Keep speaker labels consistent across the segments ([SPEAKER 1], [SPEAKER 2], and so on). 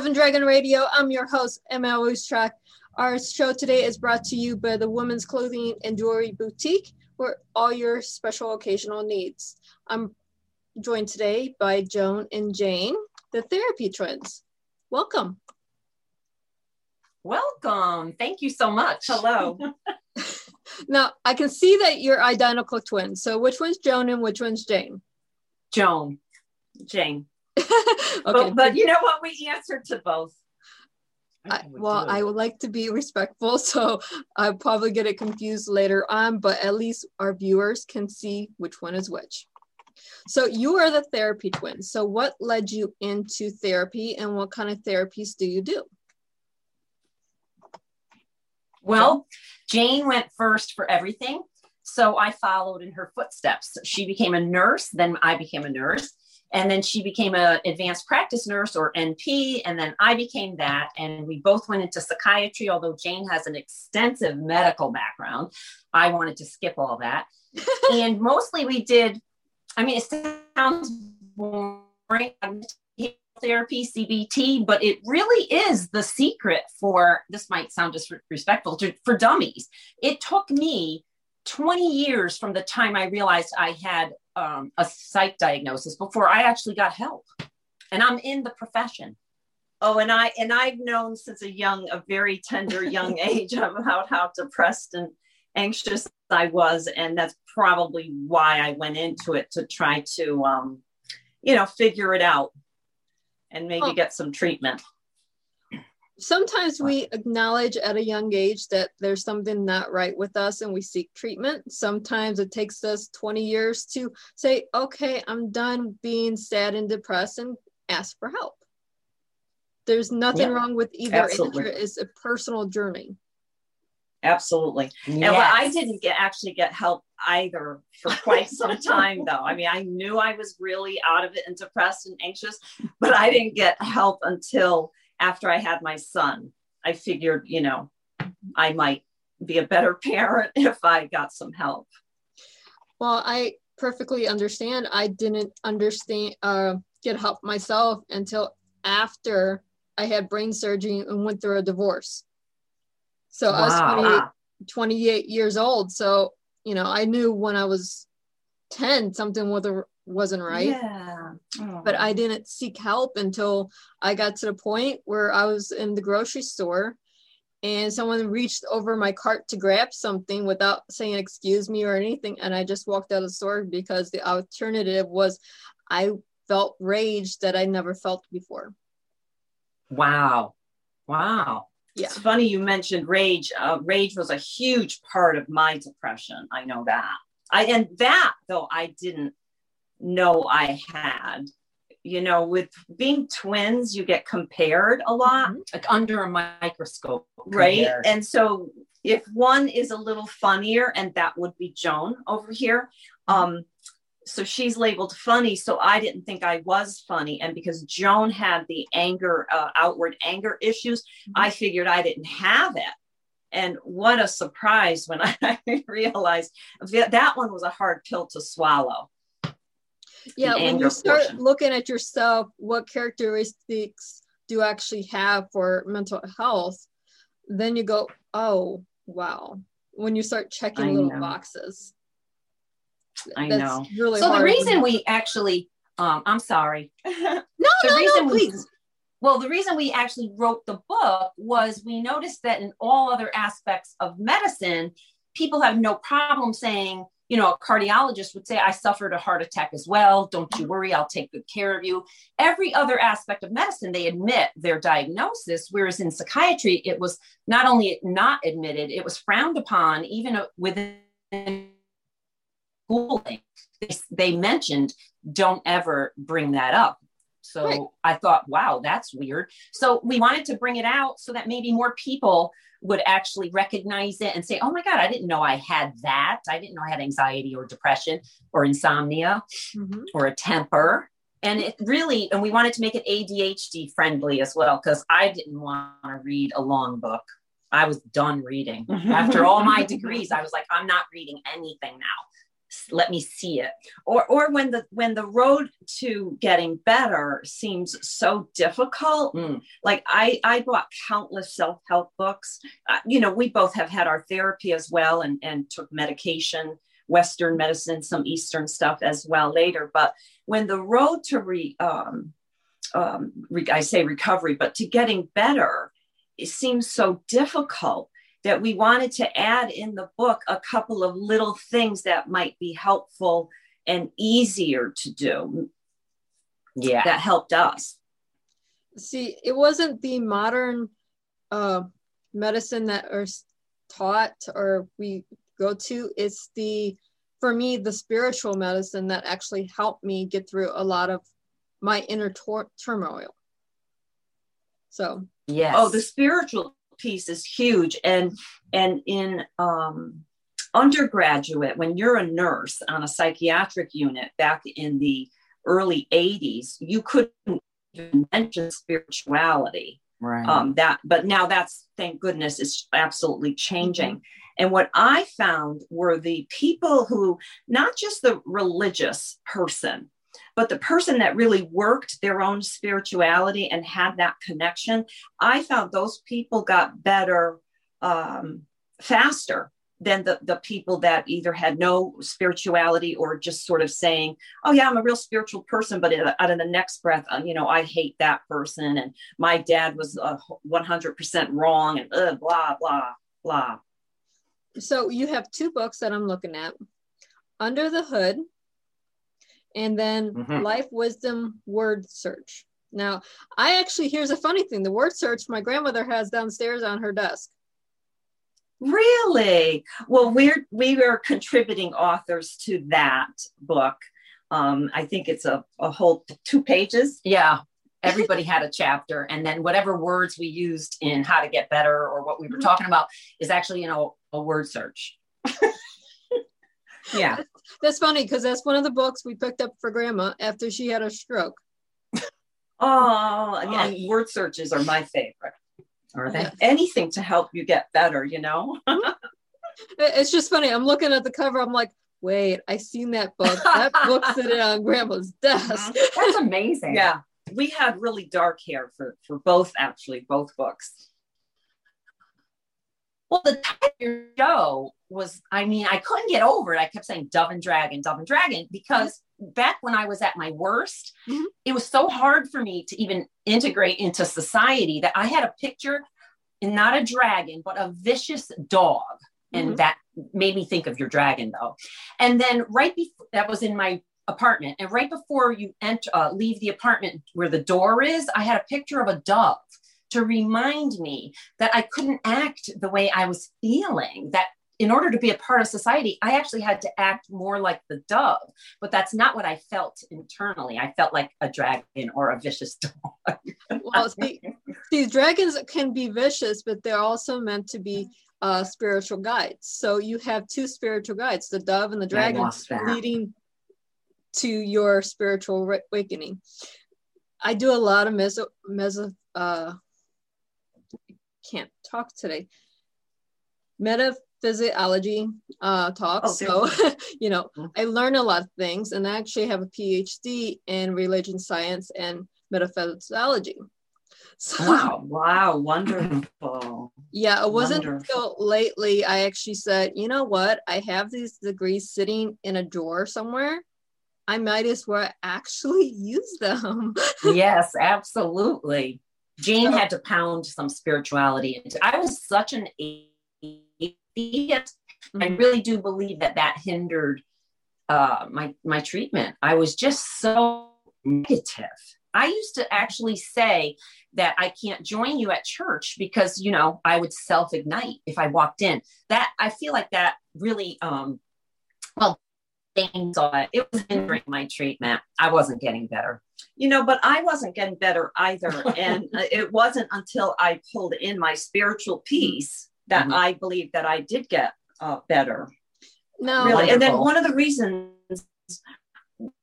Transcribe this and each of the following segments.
[SPEAKER 1] Welcome to Dove and Dragon Radio. I'm your host, ML Ruscsak. Our show today is brought to you by the Women's Clothing and Jewelry Boutique for all your special occasional needs. I'm joined today by Joan and Jane, the therapy twins. Welcome.
[SPEAKER 2] Welcome. Thank you so much. Hello.
[SPEAKER 1] Now, I can see that you're identical twins. So, which one's Joan and which one's Jane?
[SPEAKER 2] Joan. Jane.
[SPEAKER 1] okay.
[SPEAKER 2] But, but you know what? We answered to both.
[SPEAKER 1] I, well, I would like to be respectful, so I'll probably get it confused later on, but at least our viewers can see which one is which. So, you are the therapy twin. So, what led you into therapy and what kind of therapies do you do?
[SPEAKER 2] Well, Jane went first for everything. So I followed in her footsteps. She became a nurse, then I became a nurse. And then she became an advanced practice nurse or NP. And then I became that. And we both went into psychiatry, although Jane has an extensive medical background. I wanted to skip all that. and mostly we did, I mean, it sounds boring therapy, CBT, but it really is the secret for this might sound disrespectful to, for dummies. It took me 20 years from the time I realized I had um, a psych diagnosis before I actually got help. And I'm in the profession. Oh, and I and I've known since a young, a very tender young age about how depressed and anxious I was, and that's probably why I went into it to try to, um, you know, figure it out and maybe
[SPEAKER 1] Oh.
[SPEAKER 2] get some treatment.
[SPEAKER 1] Sometimes we acknowledge at a young age that there's something not right with us and we seek treatment. Sometimes it takes us 20 years to say, okay, I'm done being sad and depressed and ask for help. There's nothing
[SPEAKER 2] Yeah,
[SPEAKER 1] wrong with either.
[SPEAKER 2] absolutely.
[SPEAKER 1] It's a personal journey.
[SPEAKER 2] Absolutely. And well, I didn't get actually get help either for quite some time though. I mean, I knew I was really out of it and depressed and anxious, but I didn't get help until after I had my son. I figured, you know, I might be a better parent if I got some help.
[SPEAKER 1] Well, I perfectly understand. I didn't understand uh, get help myself until after I had brain surgery and went through a divorce. So I was
[SPEAKER 2] Wow.
[SPEAKER 1] 28, 28 years old. So, you know, I knew when I was 10 something was- wasn't right.
[SPEAKER 2] Yeah. Oh.
[SPEAKER 1] But I didn't seek help until I got to the point where I was in the grocery store and someone reached over my cart to grab something without saying excuse me or anything and I just walked out of the store because the alternative was I felt rage that I never felt before.
[SPEAKER 2] Wow. Wow.
[SPEAKER 1] Yeah.
[SPEAKER 2] It's funny you mentioned rage. Uh, rage was a huge part of my depression. I know that. I and that though I didn't know I had. You know, with being twins, you get compared a lot, like under a microscope, right?
[SPEAKER 3] Compared.
[SPEAKER 2] And so if one is a little funnier, and that would be Joan over here, um, so she's labeled funny so i didn't think i was funny. And because joan had the anger uh, outward anger issues i figured i didn't have it. And what a surprise when i realized that that one was a hard pill to swallow
[SPEAKER 1] Yeah, when you start
[SPEAKER 2] portion.
[SPEAKER 1] looking at yourself, what characteristics do you actually have for mental health? Then you go, oh, wow. When you start checking
[SPEAKER 2] I
[SPEAKER 1] little
[SPEAKER 2] know.
[SPEAKER 1] boxes.
[SPEAKER 2] i
[SPEAKER 1] That's
[SPEAKER 2] know
[SPEAKER 1] really
[SPEAKER 2] so the reason we actually um i'm sorry
[SPEAKER 1] no,
[SPEAKER 2] the
[SPEAKER 1] no,
[SPEAKER 2] reason
[SPEAKER 1] no,
[SPEAKER 2] we
[SPEAKER 1] please.
[SPEAKER 2] Well, the reason we actually wrote the book was we noticed that in all other aspects of medicine, people have no problem saying, you know, a cardiologist would say, I suffered a heart attack as well. Don't you worry, I'll take good care of you. Every other aspect of medicine, they admit their diagnosis, whereas in psychiatry, it was not only not admitted, it was frowned upon, even uh, within schooling. They, they mentioned, don't ever bring that up. So right. I thought, wow, that's weird. So we wanted to bring it out so that maybe more people would actually recognize it and say, oh my God, I didn't know I had that. I didn't know I had anxiety or depression or insomnia mm-hmm. or a temper. And it really, and we wanted to make it ADHD friendly as well, because I didn't want to read a long book. I was done reading. After all my degrees, I was like, I'm not reading anything now let me see it. Or or when the when the road to getting better seems so difficult mm. like i i bought countless self-help books. Uh, you know we both have had our therapy as well and and took medication western medicine some eastern stuff as well later. But when the road to re, um, um, re i say recovery but to getting better it seems so difficult that we wanted to add in the book a couple of little things that might be helpful and easier to do. Yeah. That helped us.
[SPEAKER 1] See, it wasn't the modern uh, medicine that are taught or we go to. It's the, for me, the spiritual medicine that actually helped me get through a lot of my inner tor- turmoil. So,
[SPEAKER 2] yes. Oh, the spiritual piece is huge. And and in um, undergraduate when you're a nurse on a psychiatric unit back in the early 80s you couldn't even mention spirituality. Right. Um, that but now that's thank goodness is absolutely changing. Mm-hmm. and what i found were the people who not just the religious person but the person that really worked their own spirituality and had that connection, I found those people got better um, faster than the, the people that either had no spirituality or just sort of saying, oh, yeah, I'm a real spiritual person, but out of the next breath, uh, you know, I hate that person. And my dad was uh, 100% wrong and uh, blah, blah, blah.
[SPEAKER 1] So you have two books that I'm looking at Under the Hood and then mm-hmm. life wisdom word search. Now, I actually, here's a funny thing the word search my grandmother has downstairs on her desk.
[SPEAKER 2] Really? Well, we're we are contributing authors to that book. Um, I think it's a, a whole two pages. Yeah. Everybody had a chapter, and then whatever words we used in how to get better or what we were mm-hmm. talking about is actually, you know, a word search.
[SPEAKER 1] yeah. That's funny because that's one of the books we picked up for grandma after she had a stroke.
[SPEAKER 2] oh, again, oh. word searches are my favorite. Are they? Anything to help you get better, you know?
[SPEAKER 1] it's just funny. I'm looking at the cover. I'm like, wait, I seen that book. That book's sitting on grandma's desk.
[SPEAKER 2] Mm-hmm. That's amazing. yeah. We had really dark hair for, for both, actually, both books. Well, the title show was, I mean, I couldn't get over it. I kept saying Dove and Dragon, Dove and Dragon, because back when I was at my worst, mm-hmm. it was so hard for me to even integrate into society that I had a picture, and not a dragon, but a vicious dog. And mm-hmm. that made me think of your dragon, though. And then right before that was in my apartment, and right before you enter, uh, leave the apartment where the door is, I had a picture of a dove to remind me that I couldn't act the way I was feeling, that in order to be a part of society, I actually had to act more like the dove, but that's not what I felt internally. I felt like a dragon or a vicious dog.
[SPEAKER 1] well, see, these dragons can be vicious, but they're also meant to be uh, spiritual guides. So you have two spiritual guides, the dove and the dragon, leading to your spiritual awakening. I do a lot of meso, meso uh, can't talk today. Metaphysiology uh, talks. Oh, so, you know, mm-hmm. I learn a lot of things and I actually have a PhD in religion science and metaphysiology.
[SPEAKER 2] So, wow, wow, wonderful.
[SPEAKER 1] Yeah, it wasn't until lately I actually said, you know what? I have these degrees sitting in a drawer somewhere. I might as well actually use them.
[SPEAKER 2] yes, absolutely. Jane had to pound some spirituality into. I was such an atheist. Mm-hmm. I really do believe that that hindered uh, my my treatment. I was just so negative. I used to actually say that I can't join you at church because you know I would self ignite if I walked in. That I feel like that really um, well things on it. It was hindering my treatment. I wasn't getting better.
[SPEAKER 3] You know, but I wasn't getting better either. and it wasn't until I pulled in my spiritual peace that mm-hmm. I believe that I did get uh, better.
[SPEAKER 1] No,
[SPEAKER 3] really. Wonderful. And then one of the reasons,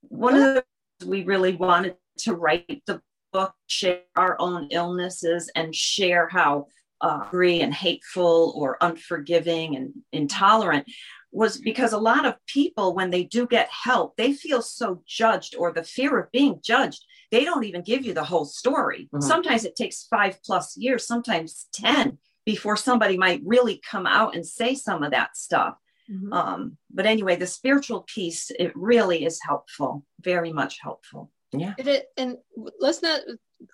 [SPEAKER 3] one of the we really wanted to write the book, share our own illnesses, and share how uh, angry and hateful or unforgiving and intolerant was because a lot of people, when they do get help, they feel so judged or the fear of being judged. They don't even give you the whole story. Mm-hmm. Sometimes it takes five plus years, sometimes 10 before somebody might really come out and say some of that stuff. Mm-hmm. Um, but anyway, the spiritual piece, it really is helpful, very much helpful.
[SPEAKER 2] Yeah.
[SPEAKER 1] It, and let's not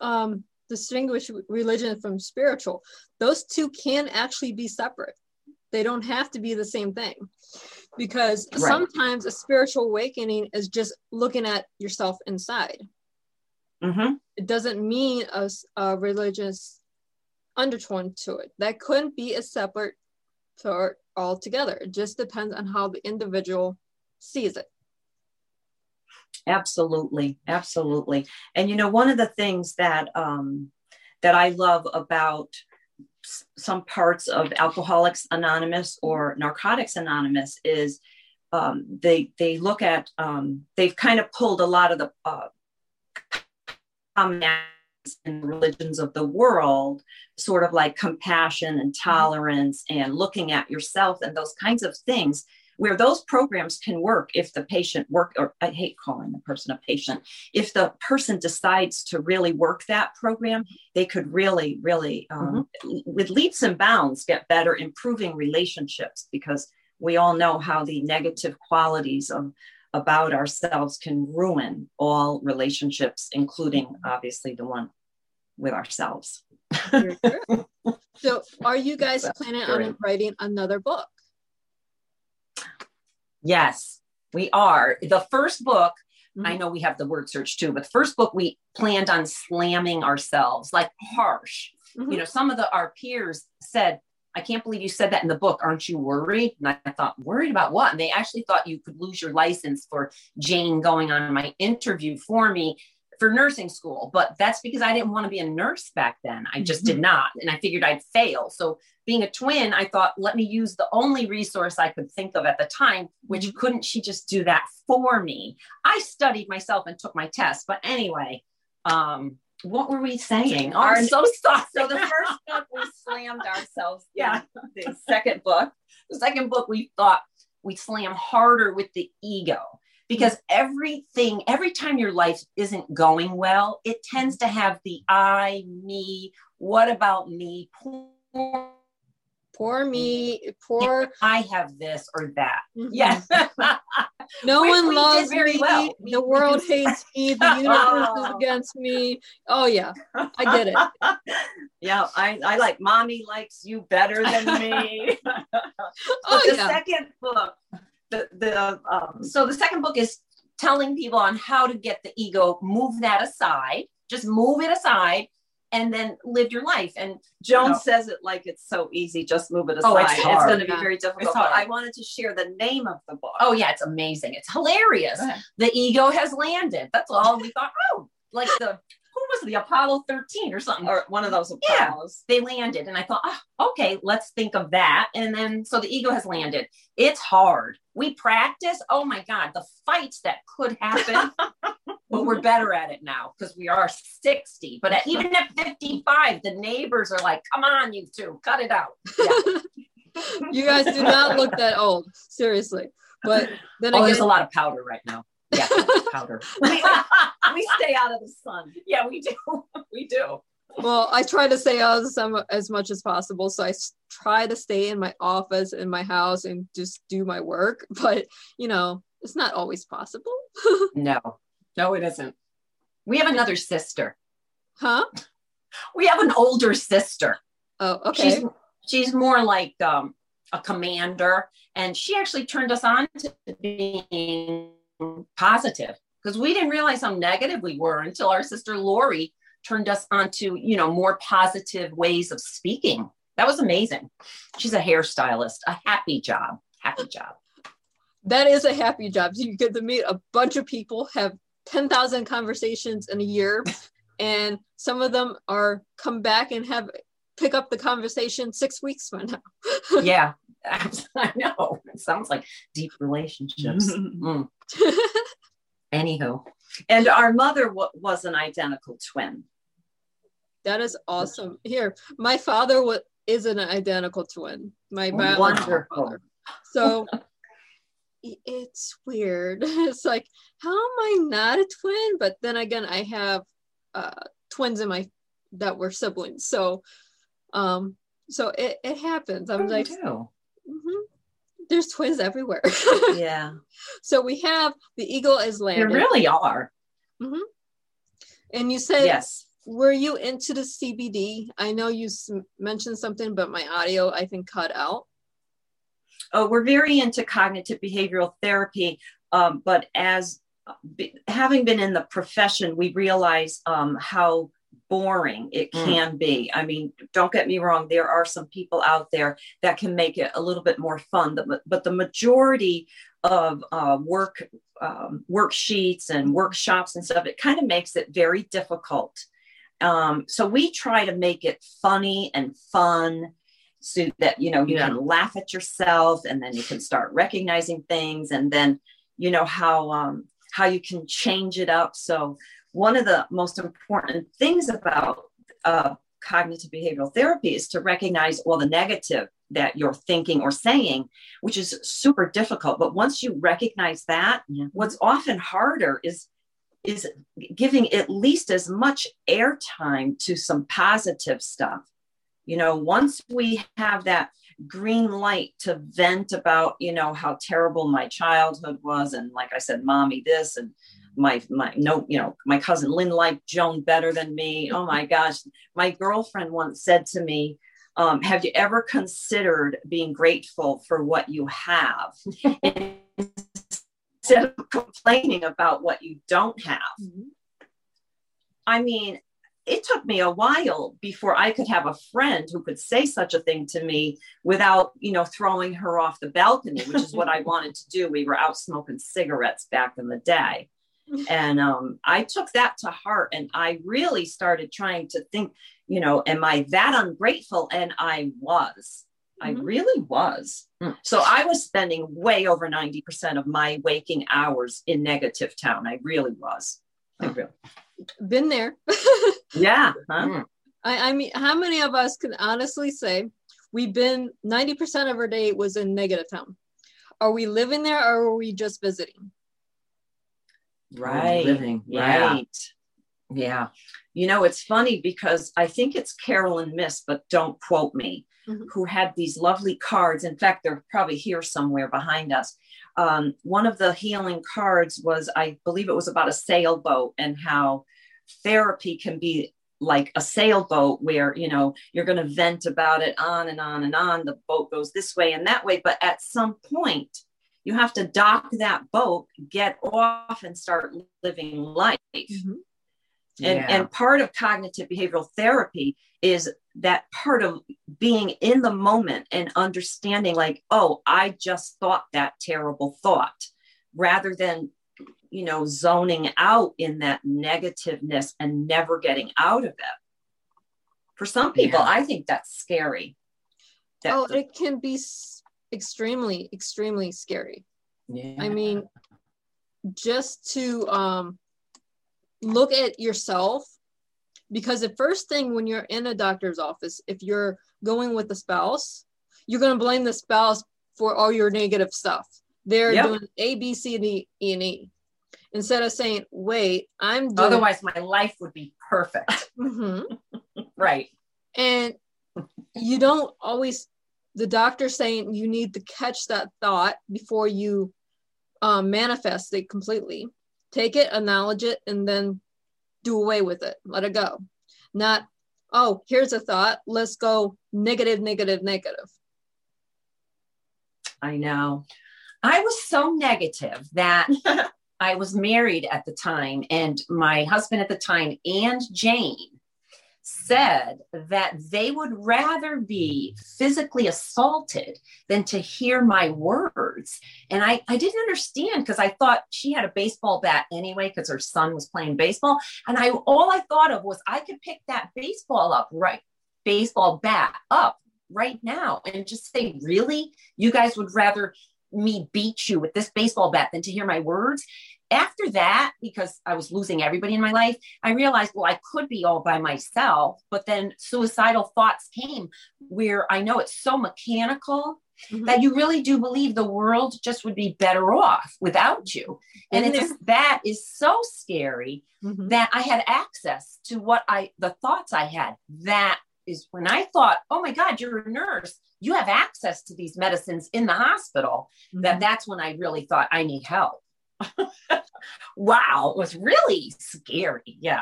[SPEAKER 1] um, distinguish religion from spiritual. Those two can actually be separate. They don't have to be the same thing because right. sometimes a spiritual awakening is just looking at yourself inside.
[SPEAKER 3] Mm-hmm.
[SPEAKER 1] It doesn't mean a, a, religious undertone to it. That couldn't be a separate part altogether. It just depends on how the individual sees it.
[SPEAKER 3] Absolutely, absolutely. And you know, one of the things that um, that I love about some parts of Alcoholics Anonymous or Narcotics Anonymous is um, they they look at um, they've kind of pulled a lot of the uh, in religions of the world, sort of like compassion and tolerance and looking at yourself and those kinds of things where those programs can work if the patient work or i hate calling the person a patient if the person decides to really work that program they could really really um, mm-hmm. with leaps and bounds get better improving relationships because we all know how the negative qualities of about ourselves can ruin all relationships including obviously the one with ourselves
[SPEAKER 1] so are you guys planning on writing another book
[SPEAKER 2] Yes, we are. The first book, mm-hmm. I know we have the word search too, but the first book we planned on slamming ourselves like harsh. Mm-hmm. You know, some of the our peers said, I can't believe you said that in the book. Aren't you worried? And I thought, worried about what? And they actually thought you could lose your license for Jane going on my interview for me for nursing school. But that's because I didn't want to be a nurse back then. I just mm-hmm. did not. And I figured I'd fail. So being a twin, I thought, let me use the only resource I could think of at the time, which mm-hmm. couldn't she just do that for me? I studied myself and took my test. But anyway, um, what were we saying? Oh, I'm so sorry.
[SPEAKER 3] So the first book we slammed ourselves.
[SPEAKER 2] Yeah.
[SPEAKER 3] The second book.
[SPEAKER 2] The second book we thought we slam harder with the ego because everything every time your life isn't going well it tends to have the i me what about me poor
[SPEAKER 1] poor me, poor.
[SPEAKER 2] I have this or that.
[SPEAKER 1] Mm-hmm. Yes. no one loves me. Well. The world hates me. The universe is against me. Oh yeah, I get it.
[SPEAKER 3] yeah, I, I like mommy likes you better than me.
[SPEAKER 2] oh the yeah. second book, the the um, so the second book is telling people on how to get the ego, move that aside, just move it aside and then live your life. And
[SPEAKER 3] Joan no. says it like it's so easy, just move it aside. Oh, it's, it's going to be very difficult. But I wanted to share the name of the book.
[SPEAKER 2] Oh, yeah, it's amazing. It's hilarious. The ego has landed. That's all we thought. Oh, like the who was the Apollo 13 or something?
[SPEAKER 3] Or one of those Apollos.
[SPEAKER 2] Yeah, they landed. And I thought, oh, okay, let's think of that. And then so the ego has landed. It's hard. We practice. Oh my God, the fights that could happen. but we're mm-hmm. better at it now because we are 60. But at, even at 55, the neighbors are like, come on, you two, cut it out.
[SPEAKER 1] Yeah. you guys do not look that old, seriously. But then
[SPEAKER 2] oh, again, there's a lot of powder right now. Yeah, powder.
[SPEAKER 3] we, we stay out of the sun.
[SPEAKER 2] Yeah, we do. We do.
[SPEAKER 1] Well, I try to stay out of the sun as much as possible. So I try to stay in my office, in my house, and just do my work. But, you know, it's not always possible.
[SPEAKER 2] no, no, it isn't. We have another sister.
[SPEAKER 1] Huh?
[SPEAKER 2] we have an older sister.
[SPEAKER 1] Oh, okay.
[SPEAKER 2] She's she's more like um, a commander, and she actually turned us on to being positive because we didn't realize how negative we were until our sister Lori turned us onto you know more positive ways of speaking. That was amazing. She's a hairstylist, a happy job, happy job.
[SPEAKER 1] that is a happy job. You get to meet a bunch of people, have 10,000 conversations in a year, and some of them are come back and have pick up the conversation six weeks from now.
[SPEAKER 2] yeah, I know. It sounds like deep relationships. Mm. Anywho,
[SPEAKER 3] And our mother w- was an identical twin.
[SPEAKER 1] that is awesome. Here, my father wa- is an identical twin. My biological
[SPEAKER 3] Wonderful.
[SPEAKER 1] father. So it's weird. It's like, how am I not a twin? But then again, I have uh, twins in my that were siblings. So, um, so it, it happens. I'm like, mhm. there's twins everywhere.
[SPEAKER 3] Yeah.
[SPEAKER 1] so we have the eagle is
[SPEAKER 2] There really are. Mm-hmm.
[SPEAKER 1] and you said,
[SPEAKER 3] yes.
[SPEAKER 1] were you into the CBT? I know you s- mentioned something, but my audio I think cut out.
[SPEAKER 3] Oh, we're very into cognitive behavioral therapy, um, but as be, having been in the profession, we realize um, how boring it
[SPEAKER 2] Mm.
[SPEAKER 3] can be. I mean, don't get me wrong, there are some people out there that can make it a little bit more fun, but, but the majority of uh, work um, worksheets and workshops and stuff, it kind of makes it very difficult. Um, so we try to make it funny and fun so that you know you
[SPEAKER 2] Yeah.
[SPEAKER 3] can laugh at yourself and then you can start recognizing things and then you know how um, how you can change it up so one of the most important things about uh, cognitive behavioral therapy is to recognize all the negative that you're thinking or saying which is super difficult but once you recognize that
[SPEAKER 2] Yeah.
[SPEAKER 3] what's often harder is is giving at least as much airtime to some positive stuff you know once we have that green light to vent about you know how terrible my childhood was and like i said mommy this and my my no you know my cousin lynn liked joan better than me. Oh my gosh. My girlfriend once said to me um, have you ever considered being grateful for what you have? Instead of complaining about what you don't have. I mean, it took me a while before I could have a friend who could say such a thing to me without, you know, throwing her off the balcony, which is what I wanted to do. We were out smoking cigarettes back in the day. And um, I took that to heart and I really started trying to think, you know, am I that ungrateful? And I was. I
[SPEAKER 1] Mhm.
[SPEAKER 3] really was.
[SPEAKER 2] Mm.
[SPEAKER 3] So I was spending way over 90% of my waking hours in negative town. I really was. I really
[SPEAKER 1] Been there.
[SPEAKER 3] yeah. huh?
[SPEAKER 1] I, I mean, how many of us can honestly say we've been 90% of our day was in negative town? Are we living there or are we just visiting?
[SPEAKER 3] Right.
[SPEAKER 2] living, yeah.
[SPEAKER 3] Right.
[SPEAKER 2] Yeah.
[SPEAKER 3] You know, it's funny because I think it's Caroline Myss, but don't quote me,
[SPEAKER 1] Mhm.
[SPEAKER 3] who had these lovely cards. In fact, they're probably here somewhere behind us. Um, one of the healing cards was, I believe it was about a sailboat and how therapy can be like a sailboat where, you know, you're going to vent about it on and on and on. The boat goes this way and that way. But at some point, you have to dock that boat, get off, and start living life. Mm-hmm. And,
[SPEAKER 2] Yeah.
[SPEAKER 3] and part of cognitive behavioral therapy is that part of being in the moment and understanding, like, oh, I just thought that terrible thought, rather than, you know, zoning out in that negativeness and never getting out of it. For some people,
[SPEAKER 2] Yeah.
[SPEAKER 3] I think that's scary. That-
[SPEAKER 1] Oh, it can be extremely, extremely scary.
[SPEAKER 2] yeah.
[SPEAKER 1] I mean, just to um, look at yourself, because the first thing when you're in a doctor's office, if you're going with a spouse, you're going to blame the spouse for all your negative stuff. They're
[SPEAKER 3] Yep.
[SPEAKER 1] doing A, B, C, D, E, and E. Instead of saying, wait, I'm doing.
[SPEAKER 2] Otherwise, my life would be perfect.
[SPEAKER 1] Mhm.
[SPEAKER 2] right.
[SPEAKER 1] And you don't always, the doctor saying you need to catch that thought before you um, manifest it completely. Take it, acknowledge it, and then do away with it. Let it go. Not, oh, here's a thought. Let's go negative, negative, negative.
[SPEAKER 2] I know. I was so negative that I was married at the time, and my husband at the time and Jane said that they would rather be physically assaulted than to hear my words. And I, I didn't understand because I thought she had a baseball bat anyway because her son was playing baseball. And I all I thought of was I could pick that baseball up right, baseball bat up right now and just say, really? You guys would rather me beat you with this baseball bat than to hear my words after that, because I was losing everybody in my life, I realized, well, I could be all by myself. But then suicidal thoughts came where I know it's so mechanical mm-hmm. that you really do believe the world just would be better off without you. And it's that is so scary mm-hmm. that I had access to what I, the thoughts I had. That is when I thought, oh my God, you're a nurse. You have access to these medicines in the hospital. Mm-hmm. That that's when I really thought I need help. Wow, it was really scary. Yeah.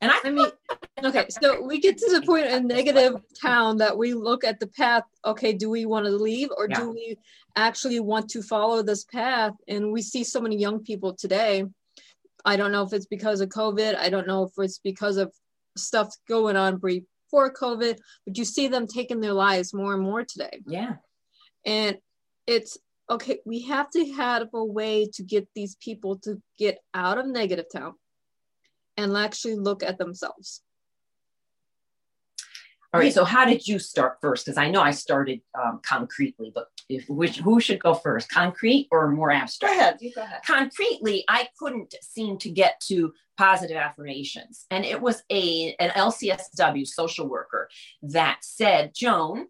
[SPEAKER 1] And I, I mean, okay, so we get to the point in negative town that we look at the path. Okay, do we want to leave or yeah. do we actually want to follow this path? And we see so many young people today. I don't know if it's because of COVID. I don't know if it's because of stuff going on before COVID, but you see them taking their lives more and more today.
[SPEAKER 2] Yeah.
[SPEAKER 1] And it's okay, we have to have a way to get these people to get out of negative town and actually look at themselves.
[SPEAKER 2] All right. So, how did you start first? Because I know I started um, concretely, but if which who should go first, concrete or more abstract?
[SPEAKER 3] Go ahead. You go ahead.
[SPEAKER 2] Concretely, I couldn't seem to get to positive affirmations, and it was a an LCSW social worker that said, "Joan,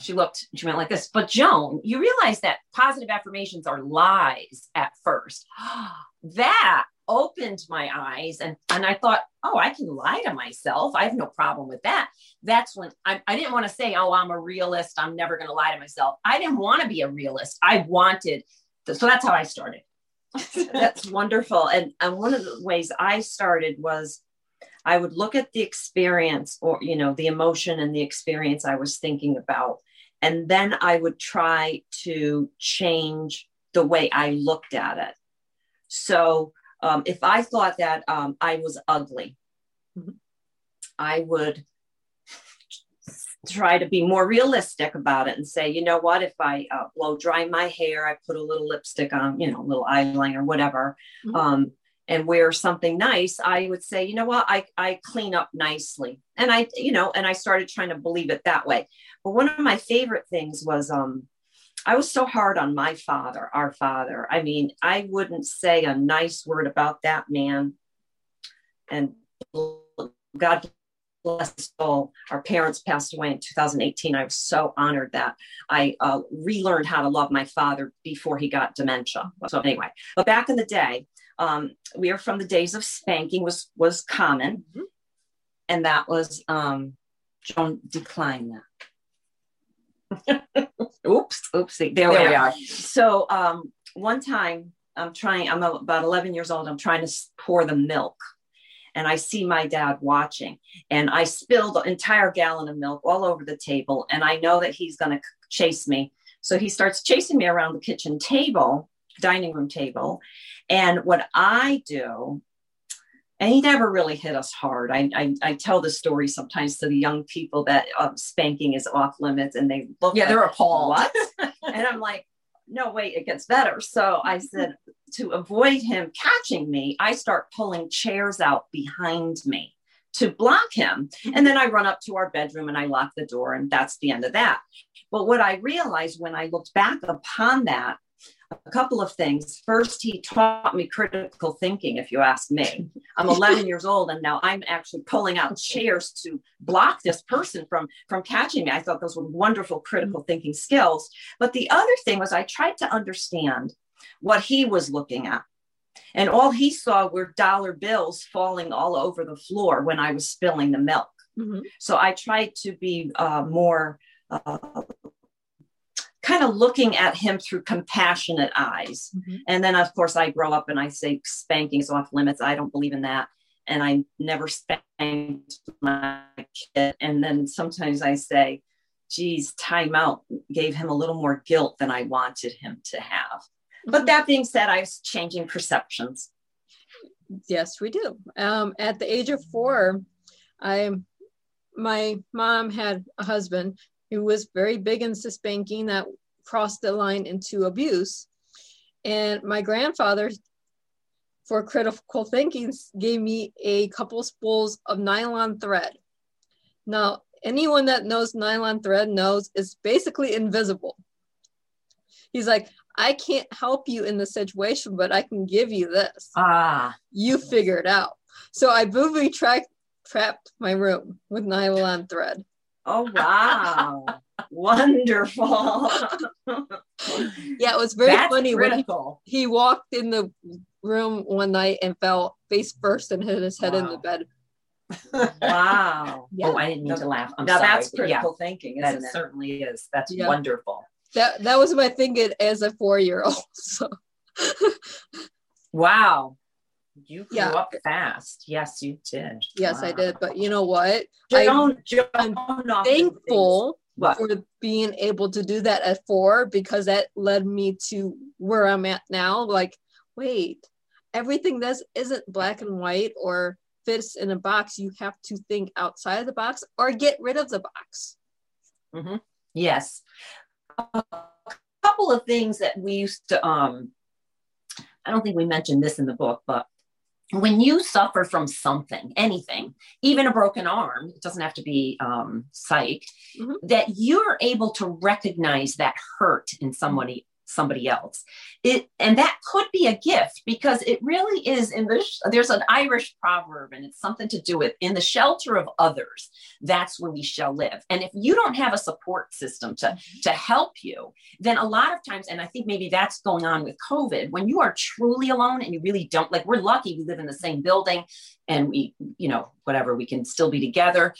[SPEAKER 2] she looked, she went like this. But Joan, you realize that positive affirmations are lies at first. that opened my eyes and, and I thought, oh, I can lie to myself. I have no problem with that. That's when I, I didn't want to say, oh, I'm a realist. I'm never going to lie to myself. I didn't want to be a realist. I wanted, to, so that's how I started.
[SPEAKER 3] that's wonderful. And, and one of the ways I started was I would look at the experience or, you know, the emotion and the experience I was thinking about. And then I would try to change the way I looked at it. So um, if I thought that um, I was ugly, mm-hmm. I would try to be more realistic about it and say, you know what, if I uh, blow dry my hair, I put a little lipstick on, you know, a little eyeliner, whatever. Mm-hmm. Um, and wear something nice, I would say, you know what, I, I clean up nicely. And I, you know, and I started trying to believe it that way. But one of my favorite things was um I was so hard on my father, our father. I mean, I wouldn't say a nice word about that man. And God bless his soul. Our parents passed away in 2018. I was so honored that I uh, relearned how to love my father before he got dementia. So anyway, but back in the day, um, we are from the days of spanking was was common, mm-hmm. and that was um, don't decline that. oops, oopsie. There, there we, are. are. So um, one time, I'm trying. I'm about 11 years old. I'm trying to pour the milk, and I see my dad watching, and I spilled an entire gallon of milk all over the table, and I know that he's going to chase me. So he starts chasing me around the kitchen table, dining room table, and what I do, and he never really hit us hard. I, I, I tell the story sometimes to the young people that um, spanking is off limits and they look
[SPEAKER 2] yeah, like, they're appalled.
[SPEAKER 3] What? and I'm like, no, wait, it gets better. So I said, to avoid him catching me, I start pulling chairs out behind me to block him. And then I run up to our bedroom and I lock the door, and that's the end of that. But what I realized when I looked back upon that a couple of things. First, he taught me critical thinking, if you ask me. I'm 11 years old, and now I'm actually pulling out chairs to block this person from, from catching me. I thought those were wonderful critical thinking skills. But the other thing was, I tried to understand what he was looking at. And all he saw were dollar bills falling all over the floor when I was spilling the milk. Mm-hmm. So I tried to be uh, more uh, kind of looking at him through compassionate eyes. Mm-hmm. And then, of course, I grow up and I say spanking is off limits. I don't believe in that. and I never spanked my kid. And then sometimes I say, geez, timeout gave him a little more guilt than I wanted him to have. But mm-hmm. that being said, I was changing perceptions.
[SPEAKER 1] Yes, we do. Um, at the age of four, I my mom had a husband who was very big into spanking that crossed the line into abuse. And my grandfather, for critical thinking, gave me a couple spools of nylon thread. Now, anyone that knows nylon thread knows it's basically invisible. He's like, I can't help you in the situation, but I can give you this.
[SPEAKER 3] Ah.
[SPEAKER 1] You figure it out. So I booby trapped my room with nylon thread.
[SPEAKER 3] Oh wow. Wonderful.
[SPEAKER 1] yeah, it was very That's funny critical. when he, he, walked in the room one night and fell face first and hit his head wow. in the bed.
[SPEAKER 3] wow.
[SPEAKER 2] Yeah. Oh, I didn't mean to laugh. I'm
[SPEAKER 3] now
[SPEAKER 2] sorry.
[SPEAKER 3] that's critical yeah. thinking,
[SPEAKER 2] that
[SPEAKER 3] it?
[SPEAKER 2] certainly is. That's yeah. wonderful.
[SPEAKER 1] That that was my thinking as a four year old. So
[SPEAKER 3] wow.
[SPEAKER 2] You grew yeah. up fast. Yes, you did.
[SPEAKER 1] Yes, wow. I did. But you know what?
[SPEAKER 3] Don't,
[SPEAKER 1] I, am thankful for being able to do that at four because that led me to where I'm at now. Like, wait, everything that isn't black and white or fits in a box, you have to think outside of the box or get rid of the box.
[SPEAKER 2] Mm-hmm. Yes. A couple of things that we used to, um, I don't think we mentioned this in the book, but when you suffer from something, anything, even a broken arm, it doesn't have to be um, psych, mm-hmm. that you're able to recognize that hurt in somebody somebody else. It and that could be a gift because it really is in the there's an irish proverb and it's something to do with in the shelter of others that's where we shall live. And if you don't have a support system to to help you then a lot of times and i think maybe that's going on with covid when you are truly alone and you really don't like we're lucky we live in the same building and we you know whatever we can still be together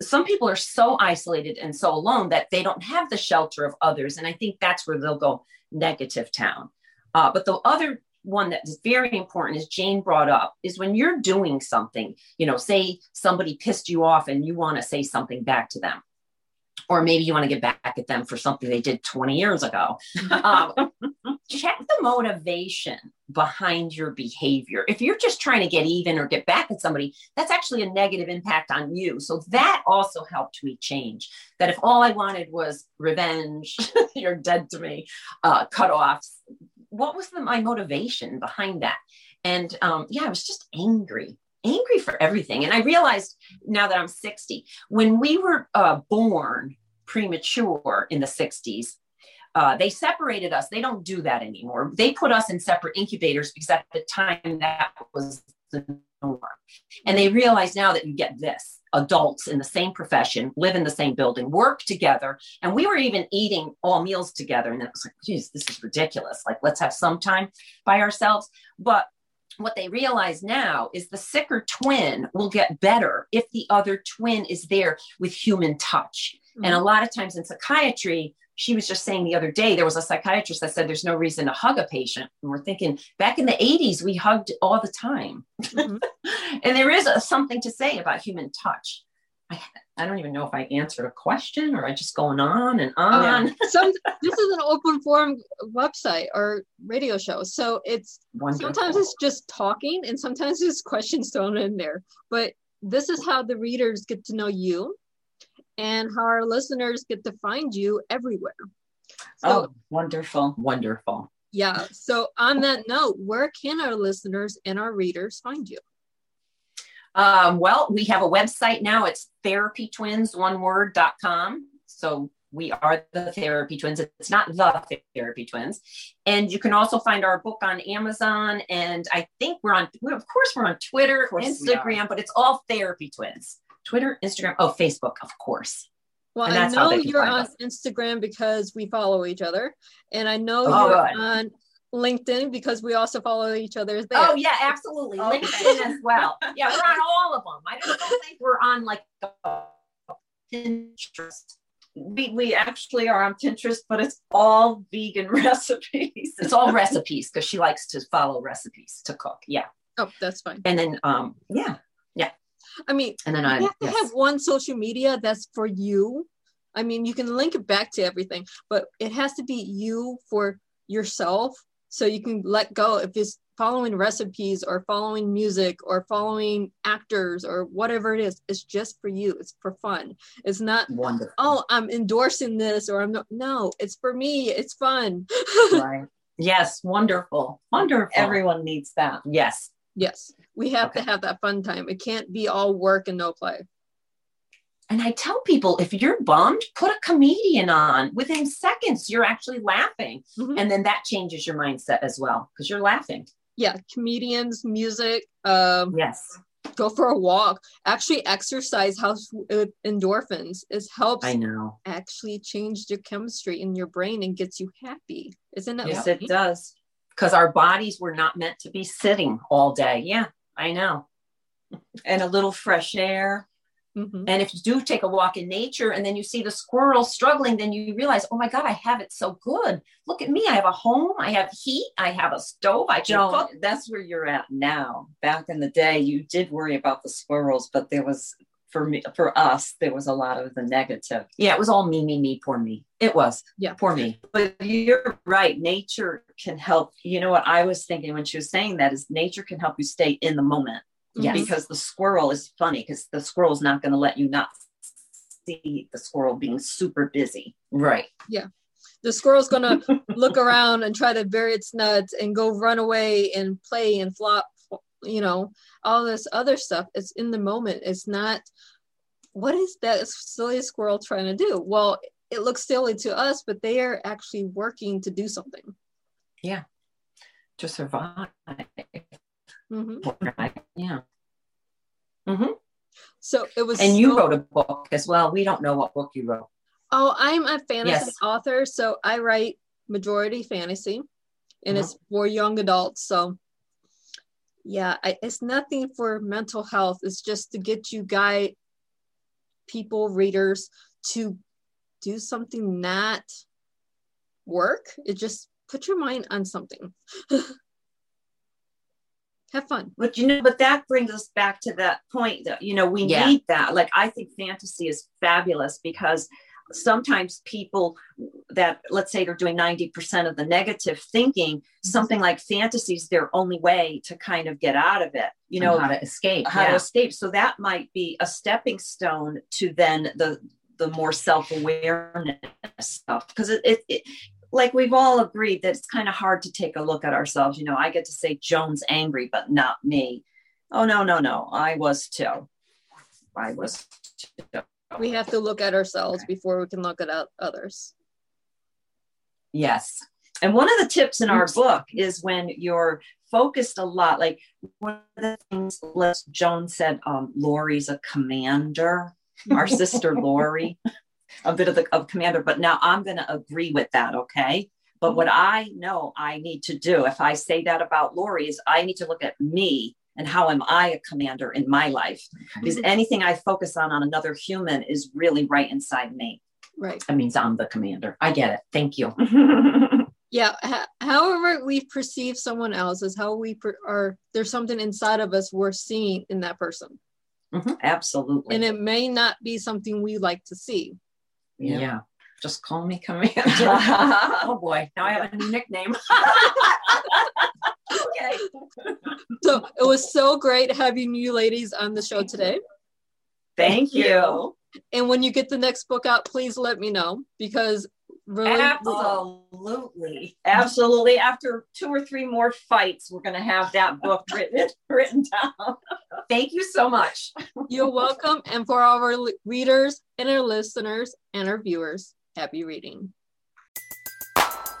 [SPEAKER 2] some people are so isolated and so alone that they don't have the shelter of others and i think that's where they'll go negative town. Uh, but the other one that is very important, as Jane brought up, is when you're doing something, you know, say somebody pissed you off and you want to say something back to them. Or maybe you want to get back at them for something they did 20 years ago. um, check the motivation behind your behavior. If you're just trying to get even or get back at somebody, that's actually a negative impact on you. So that also helped me change. That if all I wanted was revenge, you're dead to me, uh, cut offs, what was the, my motivation behind that? And um, yeah, I was just angry, angry for everything. And I realized now that I'm 60, when we were uh, born premature in the 60s, uh, they separated us. They don't do that anymore. They put us in separate incubators because at the time that was the norm. And they realize now that you get this adults in the same profession, live in the same building, work together. And we were even eating all meals together. And it was like, geez, this is ridiculous. Like, let's have some time by ourselves. But what they realize now is the sicker twin will get better if the other twin is there with human touch. Mm-hmm. And a lot of times in psychiatry, she was just saying the other day there was a psychiatrist that said there's no reason to hug a patient and we're thinking back in the 80s we hugged all the time mm-hmm. and there is a, something to say about human touch I, I don't even know if I answered a question or I just going on and on. Yeah.
[SPEAKER 1] Some, this is an open forum website or radio show. So it's Wonderful. sometimes it's just talking and sometimes there's questions thrown in there. But this is how the readers get to know you and how our listeners get to find you everywhere.
[SPEAKER 3] So, oh, wonderful. Wonderful.
[SPEAKER 1] Yeah. So, on that note, where can our listeners and our readers find you?
[SPEAKER 2] Um, well, we have a website now. It's therapytwins, So we are the therapy twins. It's not the therapy twins. And you can also find our book on Amazon. And I think we're on, of course, we're on Twitter, Instagram, but it's all therapy twins. Twitter, Instagram, oh, Facebook, of course.
[SPEAKER 1] Well, I know you're on us. Instagram because we follow each other, and I know oh, you're good. on LinkedIn because we also follow each other there.
[SPEAKER 2] Oh yeah, absolutely. Okay. LinkedIn as well. Yeah, we're on all of them. I don't think we're on like Pinterest.
[SPEAKER 3] We, we actually are on Pinterest, but it's all vegan recipes.
[SPEAKER 2] It's all recipes because she likes to follow recipes to cook. Yeah.
[SPEAKER 1] Oh, that's fine.
[SPEAKER 3] And then, um, yeah, yeah.
[SPEAKER 1] I mean,
[SPEAKER 3] And then I
[SPEAKER 1] you have to
[SPEAKER 3] yes.
[SPEAKER 1] have one social media that's for you. I mean, you can link it back to everything, but it has to be you for yourself so you can let go if it's following recipes or following music or following actors or whatever it is. It's just for you. It's for fun. It's not,
[SPEAKER 3] wonderful.
[SPEAKER 1] oh, I'm endorsing this or I'm not. No, it's for me. It's fun.
[SPEAKER 3] right. Yes, wonderful. Wonderful.
[SPEAKER 4] Everyone needs that.
[SPEAKER 3] Yes.
[SPEAKER 1] Yes, we have
[SPEAKER 3] Okay.
[SPEAKER 1] to have that fun time. It can't be all work and no play.
[SPEAKER 2] And I tell people if you're bummed, put a comedian on. Within seconds, you're actually laughing.
[SPEAKER 1] Mhm.
[SPEAKER 2] And then that changes your mindset as well because you're laughing.
[SPEAKER 1] Yeah, comedians, music, um,
[SPEAKER 2] Yes.
[SPEAKER 1] go for a walk actually exercise helps with endorphins it helps
[SPEAKER 2] I know.
[SPEAKER 1] actually change your chemistry in your brain and gets you happy isn't that
[SPEAKER 3] Yes,
[SPEAKER 1] funny?
[SPEAKER 3] it does.
[SPEAKER 2] Because our bodies were not meant to be sitting all day. Yeah, I know.
[SPEAKER 3] And a little fresh air.
[SPEAKER 1] Mhm.
[SPEAKER 2] And if you do take a walk in nature and then you see the squirrel struggling, then you realize, oh my God, I have it so good. Look at me. I have a home. I have heat. I have a stove. I can
[SPEAKER 3] Joan,
[SPEAKER 2] cook.
[SPEAKER 3] that's where you're at now. Back in the day, you did worry about the squirrels, but there was for me for us, there was a lot of the negative.
[SPEAKER 2] Yeah, it was all me, me, me, poor me. It was.
[SPEAKER 1] Yeah.
[SPEAKER 2] Poor me.
[SPEAKER 3] But you're right. Nature can help. You know what I was thinking when she was saying that is nature can help you stay in the moment.
[SPEAKER 2] Yes.
[SPEAKER 3] Because the squirrel is funny because the squirrel's not going to let you not see the squirrel being super busy.
[SPEAKER 2] Right. Yeah.
[SPEAKER 1] The squirrel's gonna look around and try to bury its nuts and go run away and play and flop you know all this other stuff it's in the moment it's not what is that silly squirrel trying to do well it looks silly to us but they are actually working to do something Yeah.
[SPEAKER 3] To survive.
[SPEAKER 1] Mhm.
[SPEAKER 2] Yeah.
[SPEAKER 1] so it was
[SPEAKER 2] And you
[SPEAKER 1] so-
[SPEAKER 2] wrote a book as well. We don't know what book you wrote.
[SPEAKER 1] Oh, I'm a fantasy
[SPEAKER 2] Yes.
[SPEAKER 1] author, so I write majority fantasy, and
[SPEAKER 2] Uh-huh.
[SPEAKER 1] it's for young adults. So, yeah, I, it's nothing for mental health. It's just to get you guide people, readers, to do something not work. It just put your mind on something. Have fun.
[SPEAKER 3] But you know, but that brings us back to that point that you know we
[SPEAKER 2] Yeah.
[SPEAKER 3] need that. Like I think fantasy is fabulous because sometimes people that let's say they're doing 90% of the negative thinking, mm-hmm. something like fantasy is their only way to kind of get out of it. You know,
[SPEAKER 2] how to escape.
[SPEAKER 3] how to escape. So that might be a stepping stone to then the the more self-awareness stuff. Because it, it, it like we've all agreed that it's kind of hard to take a look at ourselves. You know, I get to say Joan's angry, but not me. Oh no, no, no. I was too. I was too.
[SPEAKER 1] We have to look at ourselves before we can look at others.
[SPEAKER 3] Yes. And one of the tips in our book is when you're focused a lot, like one of the things Les Joan said, um, Lori's a commander, our sister Lori, a bit of the of commander, but now I'm gonna agree with that, okay? But what I know I need to do, if I say that about Lori, is I need to look at me and how am I a commander in my life? Because mm-hmm. anything I focus on on another human is really right inside me.
[SPEAKER 1] Right.
[SPEAKER 2] That means I'm the commander. I get it. Thank you.
[SPEAKER 1] yeah ha- however we perceive someone else is how we per- are there's something inside of us we're seeing in that person mm-hmm.
[SPEAKER 3] Absolutely.
[SPEAKER 1] and it may not be something we like to see
[SPEAKER 2] Yeah. Just call me commander. oh boy. Now I have a new nickname.
[SPEAKER 3] Okay.
[SPEAKER 1] so it was so great having you ladies on the show today
[SPEAKER 3] Thank you.
[SPEAKER 1] and when you get the next book out please let me know because really
[SPEAKER 3] Absolutely. Absolutely. After two or three more fights, we're going to have that book written, written down.
[SPEAKER 2] Thank you so much.
[SPEAKER 1] you're welcome and for our readers and our listeners and our viewers happy reading